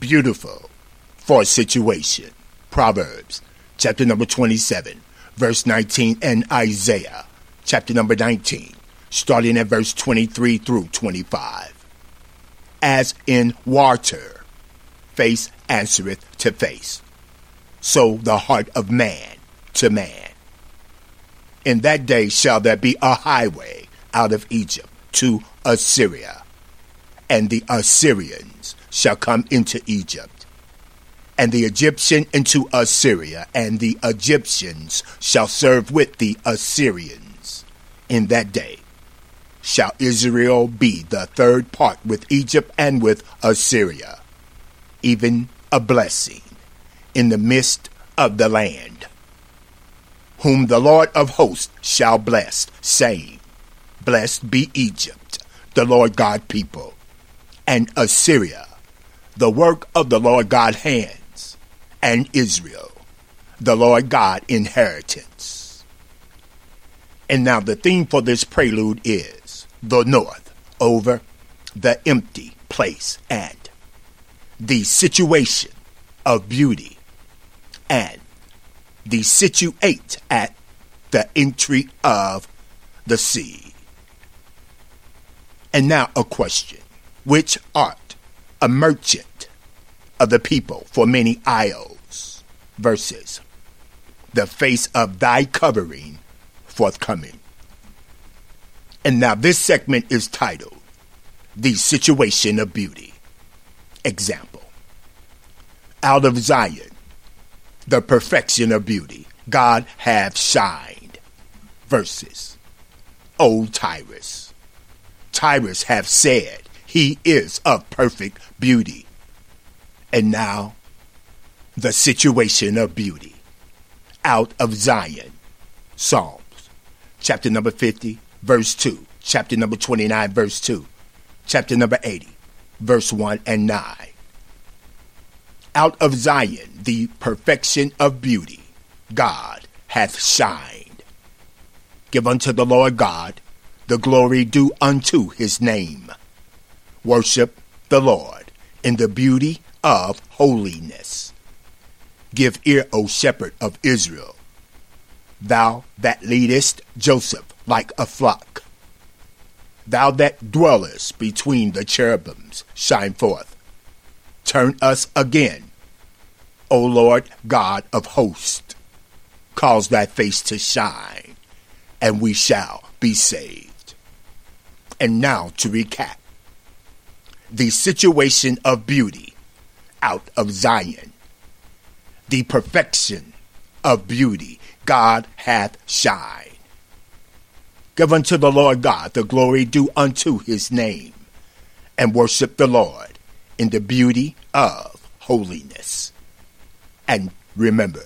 beautiful for a situation. Proverbs chapter number 27, verse 19, and Isaiah chapter number 19, starting at verse 23 through 25. As in water, face answereth to face, so the heart of man to man. In that day shall there be a highway out of Egypt to Assyria, and the Assyrians shall come into Egypt and the Egyptian into Assyria, and the Egyptians shall serve with the Assyrians. In that day shall Israel be the third part with Egypt and with Assyria, even a blessing in the midst of the land, whom the Lord of hosts shall bless, saying, Blessed be Egypt, the Lord God people, and Assyria, the work of the Lord God hands, and Israel, the Lord God inheritance. And now the theme for this prelude is the north over the empty place and the situation of beauty and the situate at the entry of the sea. And now a question. Which art a merchant of the people for many isles? verses. The face of thy covering forthcoming. And now this segment is titled The Situation of Beauty. Example Out of Zion, the perfection of beauty, God hath shined. Verses O Tyrus. Tyrus hath said, He is of perfect beauty. And now the situation of beauty out of Zion. Psalms, chapter number 50, verse 2, chapter number 29, verse 2, chapter number 80, verse 1 and 9. Out of Zion, the perfection of beauty, God hath shined. Give unto the Lord God the glory due unto his name. Worship the Lord in the beauty of holiness. Give ear, O shepherd of Israel, thou that leadest Joseph like a flock. Thou that dwellest between the cherubims, shine forth. Turn us again, O Lord God of hosts. Cause thy face to shine, and we shall be saved. And now to recap the situation of beauty out of Zion the perfection of beauty God hath shined. Give unto the Lord God the glory due unto his name, and worship the Lord in the beauty of holiness. And remember,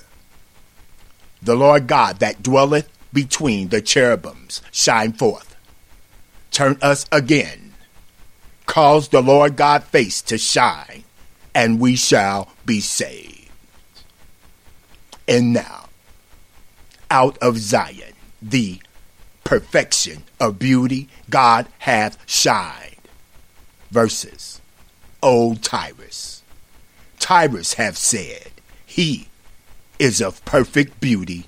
the Lord God that dwelleth between the cherubims shine forth. Turn us again. Cause the Lord God face to shine, and we shall be saved and now. Out of Zion, the perfection of beauty God hath shined. Verses. O Tyrus. Tyrus hath said, He is of perfect beauty.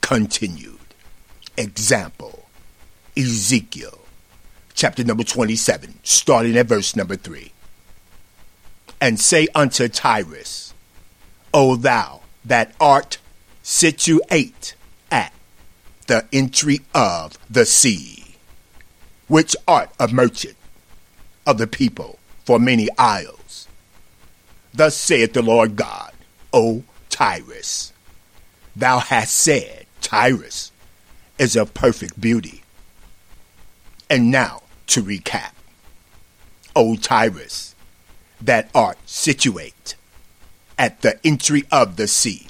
Continued. Example. Ezekiel, chapter number 27, starting at verse number 3. And say unto Tyrus, O thou that art situate at the entry of the sea, which art a merchant of the people for many isles. Thus saith the Lord God, O Tyrus, thou hast said, Tyrus is of perfect beauty. And now to recap, O Tyrus, that art situate at the entry of the sea,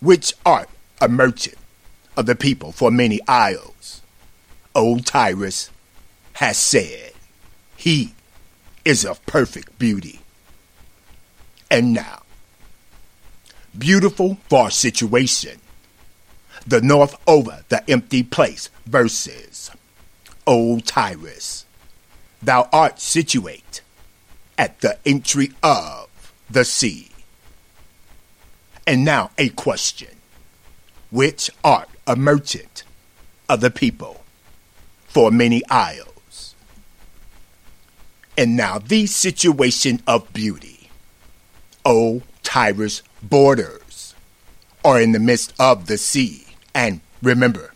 which art a merchant of the people for many isles. Old Tyrus has said, He is of perfect beauty. And now, beautiful for situation, the north over the empty place versus Old Tyrus, thou art situate at the entry of the sea. And now a question. Which art a merchant of the people for many isles? And now the situation of beauty. Oh, o Tyre's borders are in the midst of the sea. And remember,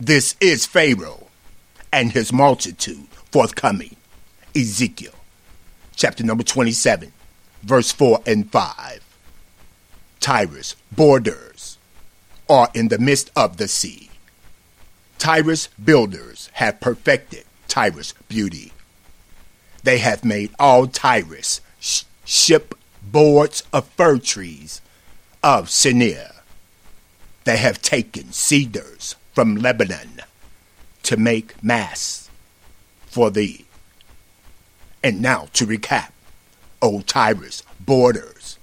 this is Pharaoh and his multitude forthcoming. Ezekiel chapter number 27, verse 4 and 5. Tyrus borders are in the midst of the sea. Tyrus builders have perfected Tyrus beauty. They have made all Tyrus sh- ship boards of fir trees of Senir. They have taken cedars from Lebanon to make masts for thee. And now to recap, O Tyrus borders,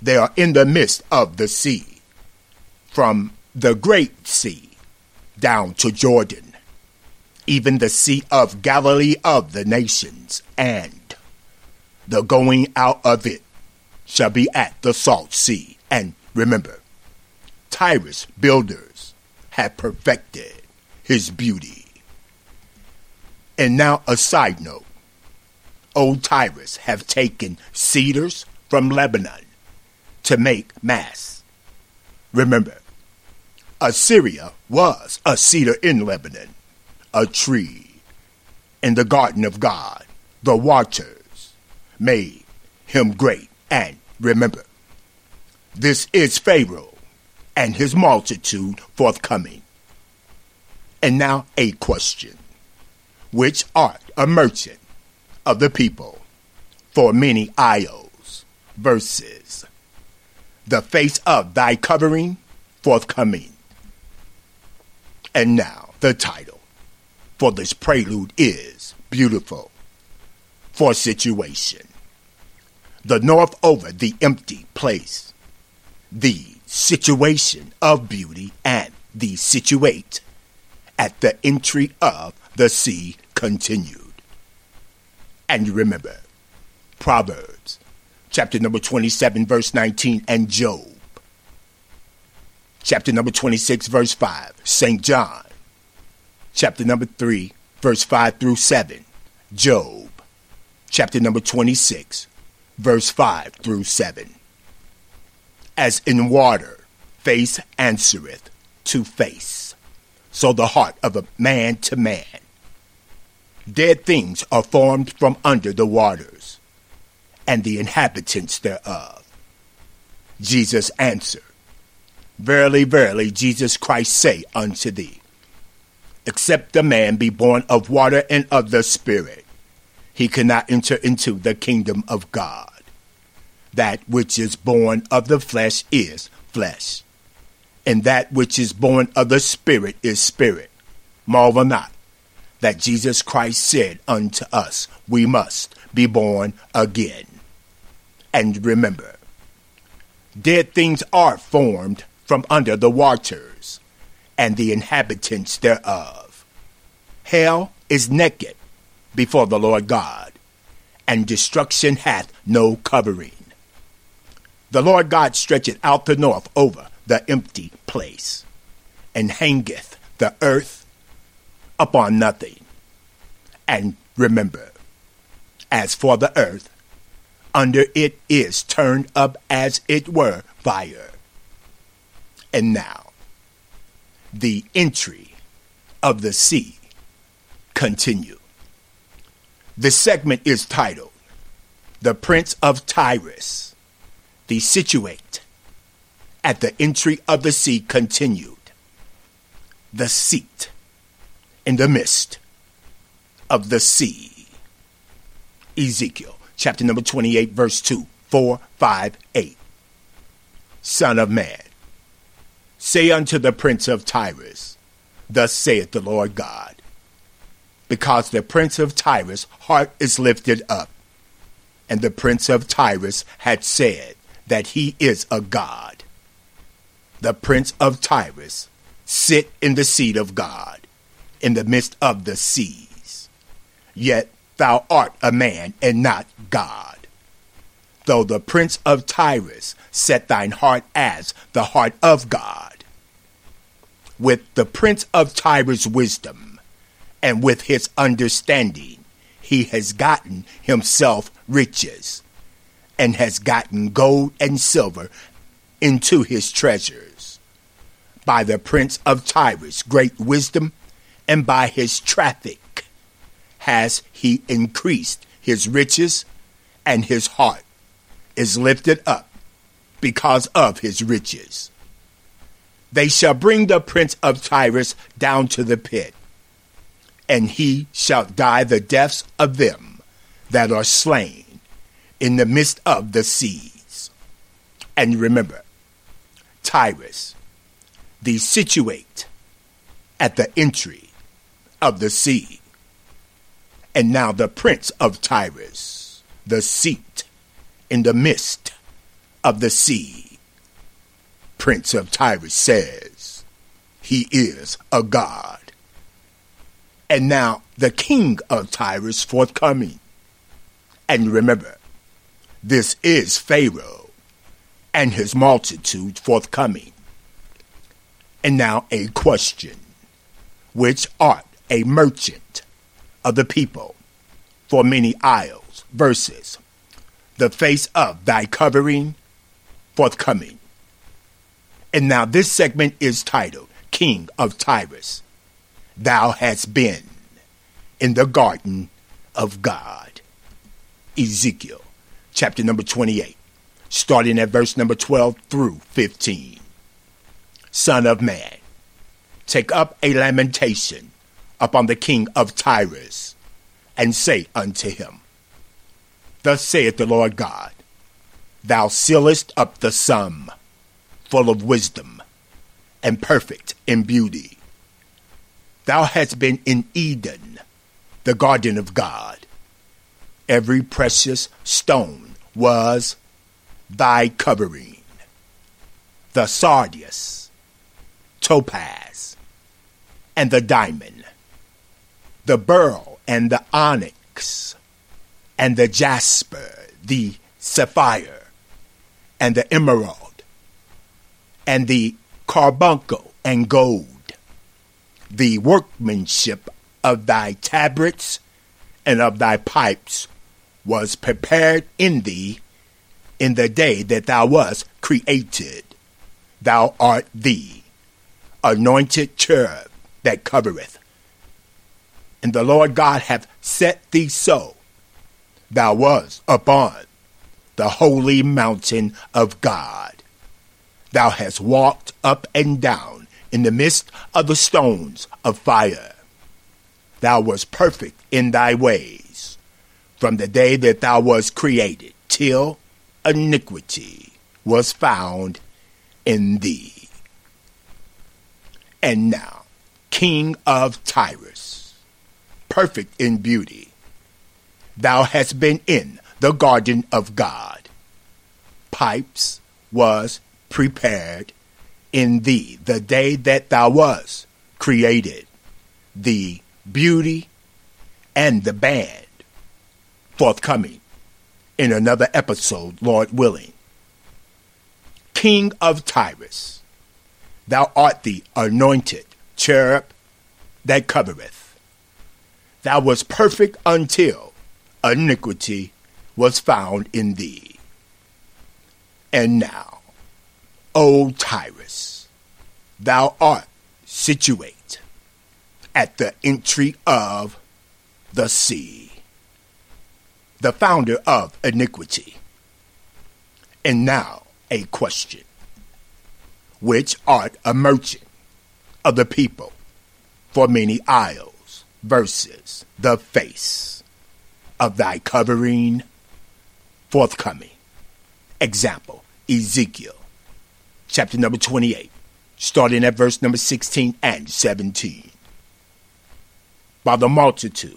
they are in the midst of the sea, from the great sea down to Jordan, even the sea of Galilee of the nations, and the going out of it shall be at the salt sea. And remember, Tyrus builders have perfected his beauty. And now a side note. Old Tyrus have taken cedars from Lebanon to make masts. Remember, Assyria was a cedar in Lebanon, a tree in the garden of God. The waters made him great. And remember, this is Pharaoh and his multitude forthcoming. And now a question. Which art a merchant of the people for many isles? Verses. The face of thy covering forthcoming. And now the title for this prelude is Beautiful for Situation. The north over the empty place. The situation of beauty and the situate at the entry of the sea continued. And you remember, Proverbs chapter number 27, verse 19, and Job chapter number 26, verse 5, St. John chapter number 3, verse 5 through 7, Job chapter number 26, verse 5 through 7. As in water, face answereth to face so the heart of a man to man. Dead things are formed from under the waters, and the inhabitants thereof. Jesus answered, Verily, verily, Jesus Christ say unto thee, Except a man be born of water and of the Spirit, he cannot enter into the kingdom of God. That which is born of the flesh is flesh, and that which is born of the Spirit is spirit. Marvel not that Jesus Christ said unto us, We must be born again. And remember, dead things are formed from under the waters, and the inhabitants thereof. Hell is naked before the Lord God, and destruction hath no covering. The Lord God stretcheth out the north over the empty place, and hangeth the earth upon nothing. And remember, as for the earth, under it is turned up as it were fire. And now, the entry of the sea continue. The segment is titled The Prince of Tyrus, the situate at the entry of the sea continued. The seat in the midst of the sea. Ezekiel chapter number 28, verse 2, 4, 5, 8. Son of man, say unto the prince of Tyrus, Thus saith the Lord God, because the prince of Tyrus' heart is lifted up, and the prince of Tyrus had said that he is a god the prince of Tyrus, sit in the seat of God, in the midst of the seas. Yet thou art a man and not God. though the prince of Tyrus set thine heart as the heart of God. With the prince of Tyrus' wisdom, and with his understanding, he has gotten himself riches, and has gotten gold and silver into his treasures. By the prince of Tyrus' great wisdom, and by his traffic, has he increased his riches, and his heart is lifted up because of his riches. They shall bring the prince of Tyrus down to the pit, and he shall die the deaths of them that are slain in the midst of the seas. And remember, Tyrus, the situate at the entry of the sea, and now the prince of Tyrus, the seat in the midst of the sea. Prince of Tyrus says he is a god. And now the king of Tyrus forthcoming. And remember, this is Pharaoh and his multitude forthcoming. And now a question which art a merchant of the people for many isles verses the face of thy covering forthcoming. And now this segment is titled King of Tyrus. Thou hast been in the garden of God. Ezekiel chapter number 28, starting at verse number 12 through 15. Son of man, take up a lamentation upon the king of Tyrus, and say unto him, Thus saith the Lord God Thou sealest up the sum, full of wisdom, and perfect in beauty. Thou hast been in Eden, the garden of God. Every precious stone was thy covering. The sardius, topaz, and the diamond, the beryl and the onyx, and the jasper, the sapphire, and the emerald, and the carbuncle and gold, the workmanship of thy tabrets and of thy pipes was prepared in thee in the day that thou wast created. Thou art the anointed cherub that covereth. And the Lord God hath set thee so thou was upon the holy mountain of God. Thou hast walked up and down in the midst of the stones of fire. Thou wast perfect in thy ways from the day that thou wast created till iniquity was found in thee. And now, King of Tyrus, perfect in beauty, thou hast been in the garden of God. Pipes was prepared in thee the day that thou was created, the beauty and the band forthcoming in another episode, Lord willing. King of Tyrus, thou art the anointed cherub that covereth. Thou wast perfect until iniquity was found in thee. And now, O Tyrus, thou art situate at the entry of the sea, the founder of iniquity. And now a question. Which art a merchant of the people for many isles versus the face of thy covering forthcoming. Example, Ezekiel chapter number 28, starting at verse number 16 and 17. By the multitude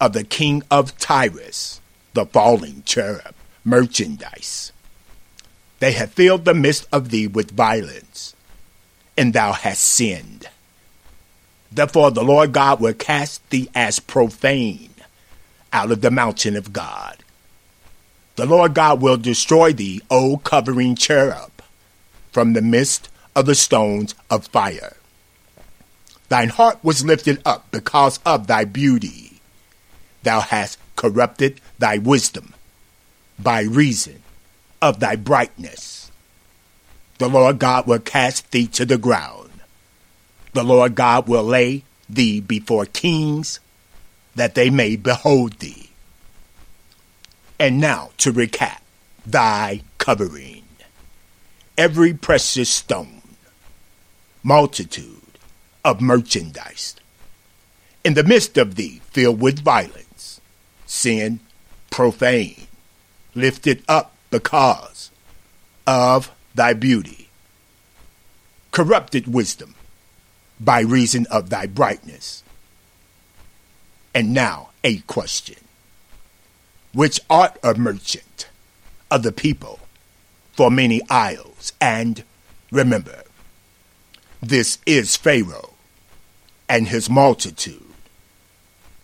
of the king of Tyrus, the falling cherub, merchandise, they have filled the midst of thee with violence, and thou hast sinned. Therefore the Lord God will cast thee as profane out of the mountain of God. The Lord God will destroy thee, O covering cherub, from the midst of the stones of fire. Thine heart was lifted up because of thy beauty. Thou hast corrupted thy wisdom by reason of thy brightness. The Lord God will cast thee to the ground. The Lord God will lay thee before kings that they may behold thee. And now to recap thy covering. Every precious stone, multitude of merchandise. In the midst of thee, filled with violence, sin, profane, lifted up because of thy beauty, corrupted wisdom by reason of thy brightness. And now a question. Which art a merchant of the people for many isles? And remember, this is Pharaoh and his multitude.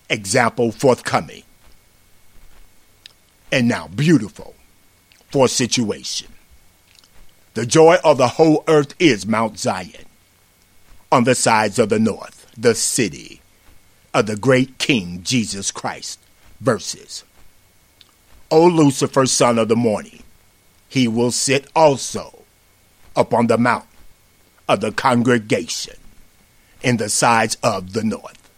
Example forthcoming. And now, beautiful for situation. The joy of the whole earth is Mount Zion. On the sides of the north, the city of the great King Jesus Christ. Verses. O Lucifer, son of the morning, he will sit also upon the mount of the congregation in the sides of the north.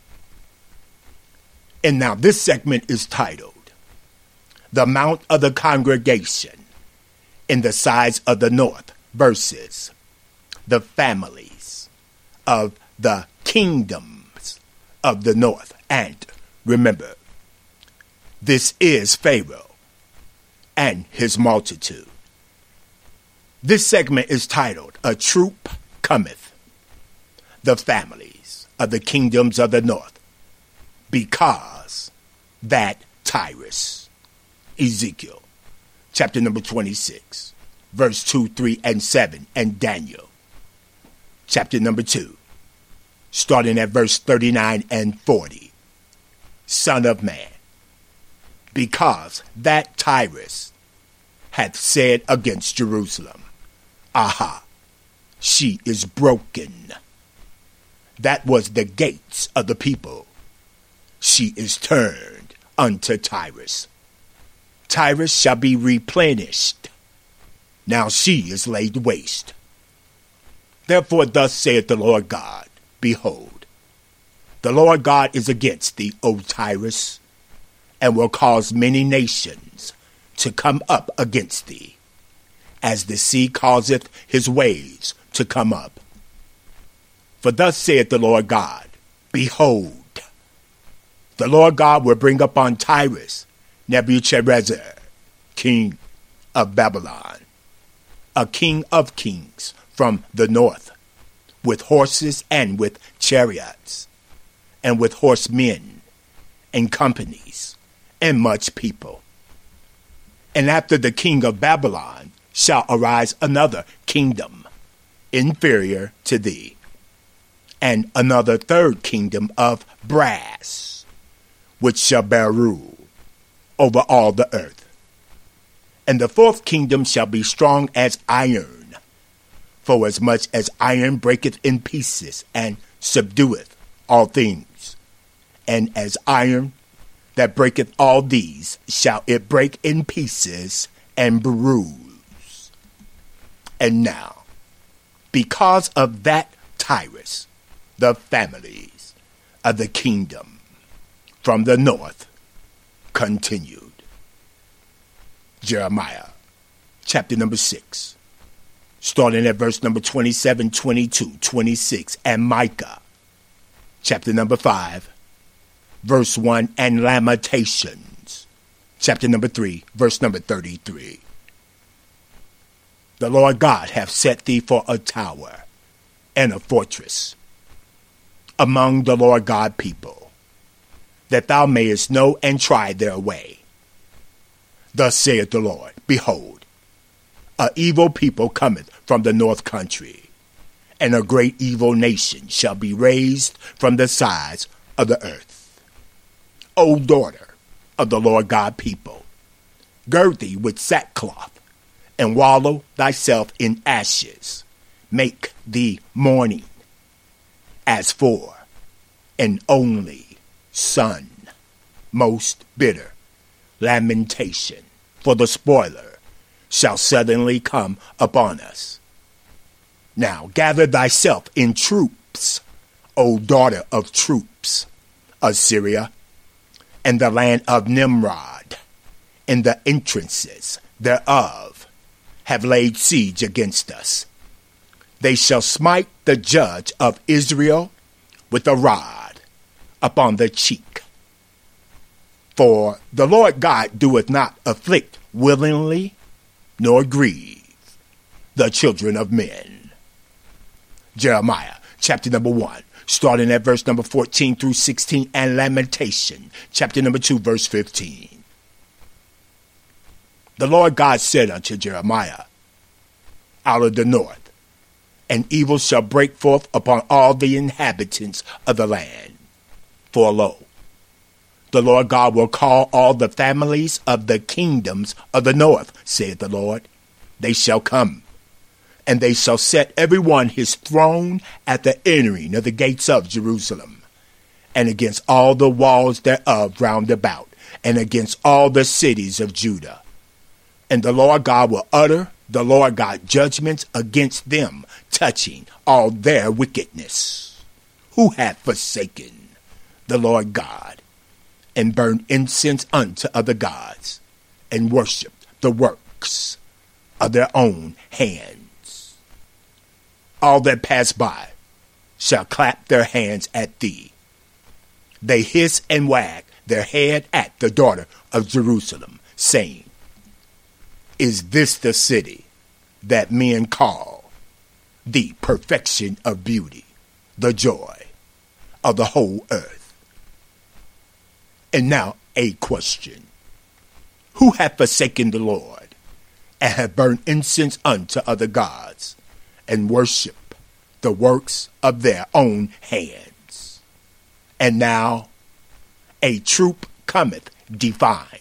And now this segment is titled The Mount of the Congregation in the sides of the north versus the families of the kingdoms of the north. And remember, this is Pharaoh and his multitude. This segment is titled A Troop Cometh the families of the kingdoms of the north, because that Tyrus. Ezekiel, chapter number 26, verse 2, 3, and 7, and Daniel, chapter number 2, starting at verse 39 and 40. Son of man, because that Tyrus hath said against Jerusalem, Aha, she is broken that was the gates of the people. She is turned unto Tyrus. Tyrus shall be replenished. Now she is laid waste. Therefore, thus saith the Lord God Behold, the Lord God is against thee, O Tyrus, and will cause many nations to come up against thee, as the sea causeth his waves to come up. For thus saith the Lord God Behold, the Lord God will bring upon Tyrus Nebuchadrezzar, king of Babylon, a king of kings from the north, with horses and with chariots, and with horsemen and companies, and much people. And after the king of Babylon shall arise another kingdom, inferior to thee and another third kingdom of brass, which shall bear rule over all the earth. And the fourth kingdom shall be strong as iron, for as much as iron breaketh in pieces and subdueth all things, and as iron that breaketh all these shall it break in pieces and bruise. And now, because of that Tyrus, the families of the kingdom from the north continued. Jeremiah chapter number 6, starting at verse number 27, 22, 26, and Micah chapter number 5, verse 1, and Lamentations chapter number 3, verse number 33. The Lord God hath set thee for a tower and a fortress among the Lord God people, that thou mayest know and try their way. Thus saith the Lord, Behold, a evil people cometh from the north country, and a great evil nation shall be raised from the sides of the earth. O daughter of the Lord God people, Gird thee with sackcloth, and wallow thyself in ashes. Make thee mourning, as for an only son. Most bitter lamentation for the spoiler shall suddenly come upon us. Now gather thyself in troops, O daughter of troops, Assyria, and the land of Nimrod, and the entrances thereof have laid siege against us. They shall smite the judge of Israel with a rod upon the cheek. For the Lord God doeth not afflict willingly, nor grieve the children of men. Jeremiah chapter number 1, starting at verse number 14 through 16, and Lamentation chapter number 2, verse 15. The Lord God said unto Jeremiah, Out of the north, and evil shall break forth upon all the inhabitants of the land. For lo, the Lord God will call all the families of the kingdoms of the north, saith the Lord. They shall come, and they shall set every one his throne at the entering of the gates of Jerusalem, and against all the walls thereof round about, and against all the cities of Judah. And the Lord God will utter the Lord God judgments against them, touching all their wickedness. Who hath forsaken the Lord God? And burned incense unto other gods, and worshipped the works of their own hands. All that pass by shall clap their hands at thee. They hiss and wag their head at the daughter of Jerusalem, saying, Is this the city that men call the perfection of beauty, the joy of the whole earth? And now a question. Who hath forsaken the Lord, and have burned incense unto other gods, and worship the works of their own hands? And now a troop cometh defined.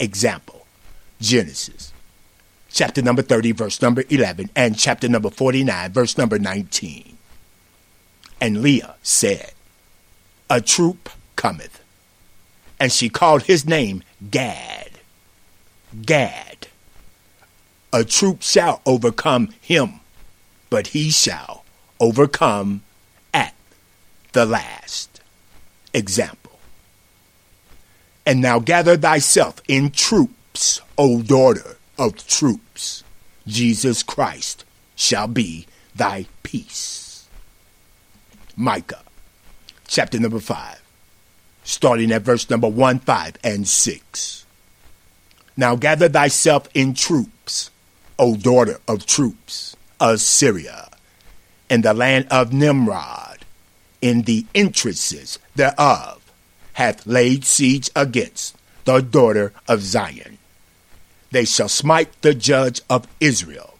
Example Genesis chapter number 30, verse number 11, and chapter number 49, verse number 19. And Leah said, A troop cometh and she called his name Gad. Gad. A troop shall overcome him, but he shall overcome at the last. Example. And now gather thyself in troops, O daughter of troops. Jesus Christ shall be thy peace. Micah, chapter number 5 starting at verse number 1, 5, and 6. Now gather thyself in troops, O daughter of troops, Assyria, in the land of Nimrod, in the entrances thereof, hath laid siege against the daughter of Zion. They shall smite the judge of Israel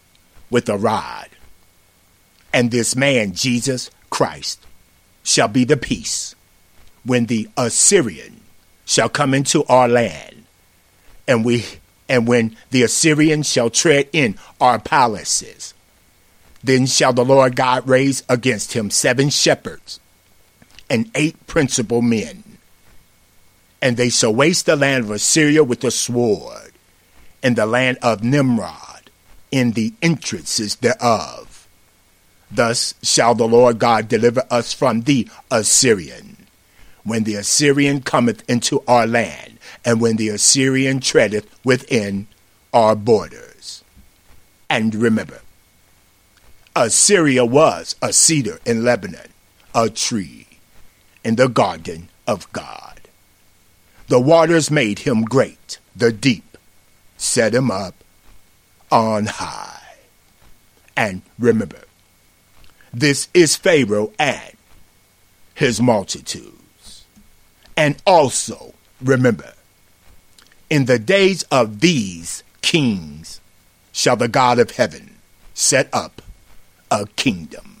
with a rod. And this man, Jesus Christ, shall be the peace when the Assyrian shall come into our land, and we and when the Assyrian shall tread in our palaces, then shall the Lord God raise against him seven shepherds and eight principal men, and they shall waste the land of Assyria with the sword, and the land of Nimrod in the entrances thereof. Thus shall the Lord God deliver us from the Assyrian when the Assyrian cometh into our land, and when the Assyrian treadeth within our borders. And remember, Assyria was a cedar in Lebanon, a tree in the garden of God. The waters made him great, the deep set him up on high. And remember, this is Pharaoh and his multitude. And also, remember, in the days of these kings shall the God of heaven set up a kingdom.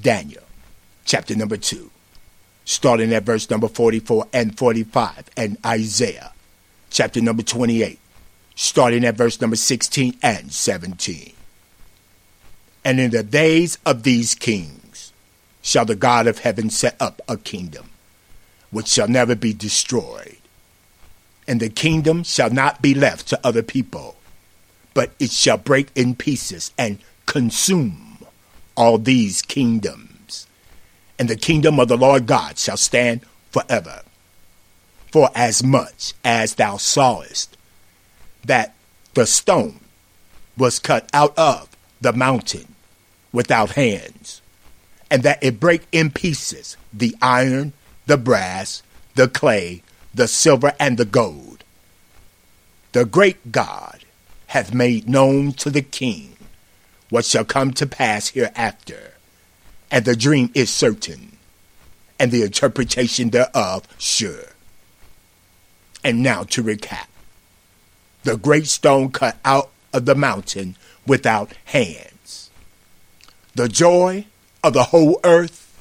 Daniel, chapter number 2, starting at verse number 44 and 45, and Isaiah, chapter number 28, starting at verse number 16 and 17. And in the days of these kings shall the God of heaven set up a kingdom which shall never be destroyed. And the kingdom shall not be left to other people, but it shall break in pieces and consume all these kingdoms. And the kingdom of the Lord God shall stand forever. For as much as thou sawest that the stone was cut out of the mountain without hands, and that it break in pieces the iron, the brass, the clay, the silver, and the gold. The great God hath made known to the king what shall come to pass hereafter, and the dream is certain, and the interpretation thereof sure. And now to recap. The great stone cut out of the mountain without hands. The joy of the whole earth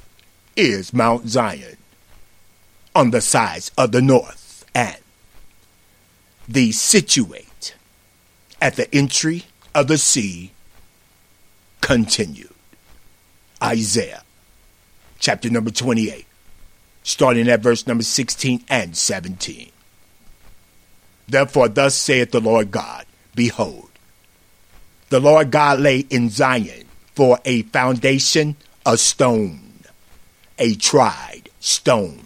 is Mount Zion on the sides of the north and the situate at the entry of the sea continued. Isaiah chapter number 28, starting at verse number 16 and 17. Therefore, thus saith the Lord God Behold, the Lord God laid in Zion for a foundation a stone, a tried stone,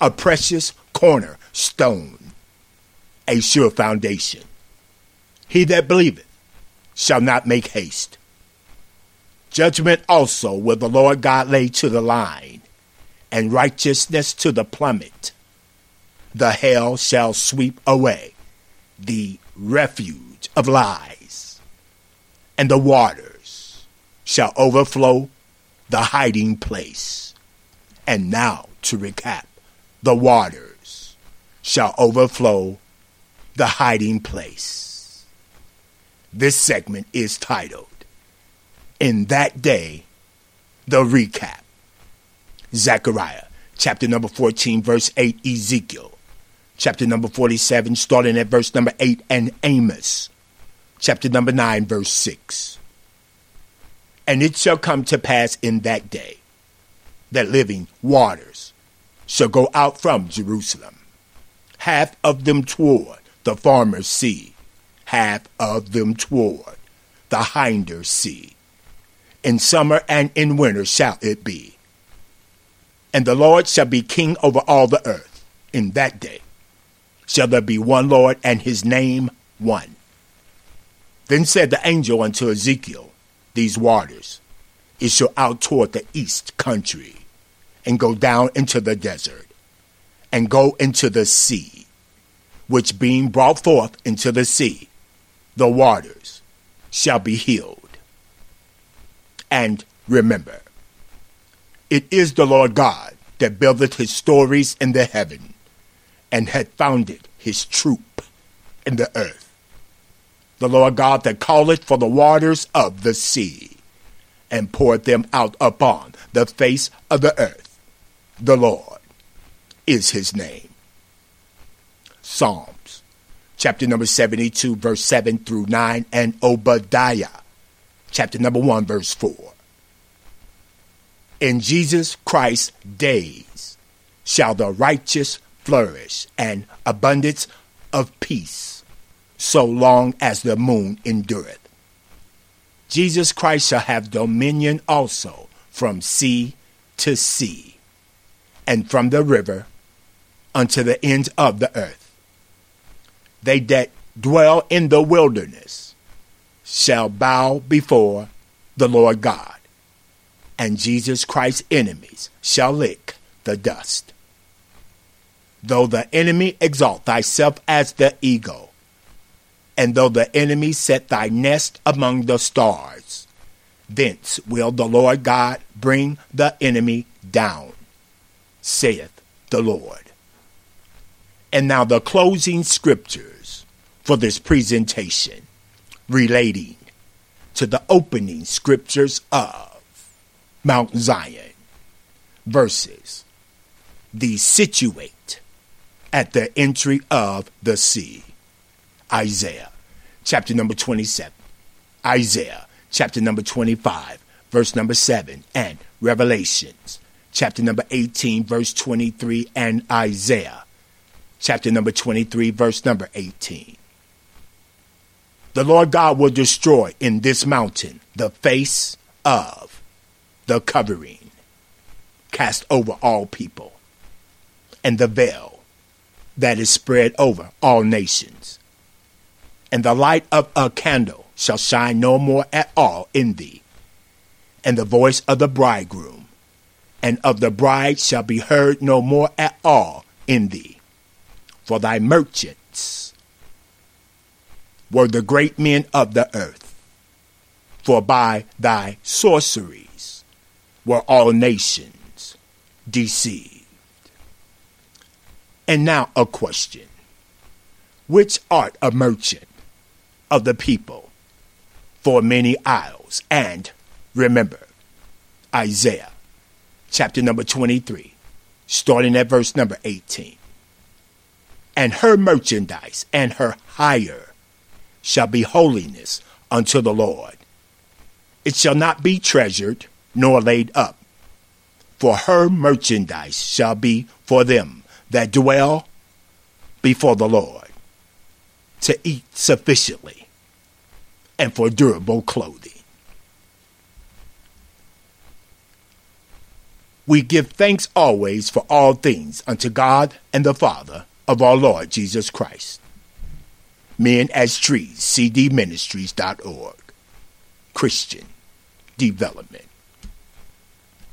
a precious corner stone, a sure foundation. He that believeth shall not make haste. Judgment also will the Lord God lay to the line, and righteousness to the plummet. The hell shall sweep away the refuge of lies, and the waters shall overflow the hiding place. And now to recap the waters shall overflow the hiding place. This segment is titled, In That Day, the Recap. Zechariah, chapter number 14, verse 8, Ezekiel, chapter number 47, starting at verse number 8, and Amos, chapter number 9, verse 6. And it shall come to pass in that day that living waters shall go out from Jerusalem, half of them toward the former sea, half of them toward the hinder sea. In summer and in winter shall it be. And the Lord shall be king over all the earth. In that day shall there be one Lord, and his name one. Then said the angel unto Ezekiel, These waters, it shall out toward the east country and go down into the desert, and go into the sea, which being brought forth into the sea, the waters shall be healed. And remember, it is the Lord God that buildeth his stories in the heaven, and hath founded his troop in the earth. The Lord God that calleth for the waters of the sea, and poured them out upon the face of the earth the Lord is his name. Psalms, chapter number 72, verse 7 through 9, and Obadiah, chapter number 1, verse 4. In Jesus Christ's days shall the righteous flourish and abundance of peace, so long as the moon endureth. Jesus Christ shall have dominion also from sea to sea and from the river unto the ends of the earth. They that dwell in the wilderness shall bow before the Lord God, and Jesus Christ's enemies shall lick the dust. Though the enemy exalt thyself as the eagle, and though the enemy set thy nest among the stars, thence will the Lord God bring the enemy down saith the Lord. And now the closing scriptures for this presentation relating to the opening scriptures of Mount Zion verses the situate at the entry of the sea. Isaiah chapter number 27. Isaiah chapter number 25, verse number 7, and Revelations chapter number 18, verse 23, and Isaiah chapter number 23, verse number 18. The Lord God will destroy in this mountain the face of the covering cast over all people and the veil that is spread over all nations. And the light of a candle shall shine no more at all in thee, and the voice of the bridegroom and of the bride shall be heard no more at all in thee. For thy merchants were the great men of the earth, for by thy sorceries were all nations deceived. And now a question Which art a merchant of the people for many isles? And remember, Isaiah chapter number 23, starting at verse number 18. And her merchandise and her hire shall be holiness unto the Lord. It shall not be treasured nor laid up, for her merchandise shall be for them that dwell before the Lord, to eat sufficiently, and for durable clothing. We give thanks always for all things unto God and the Father of our Lord Jesus Christ. Men as Trees, cdministries.org. Christian Development.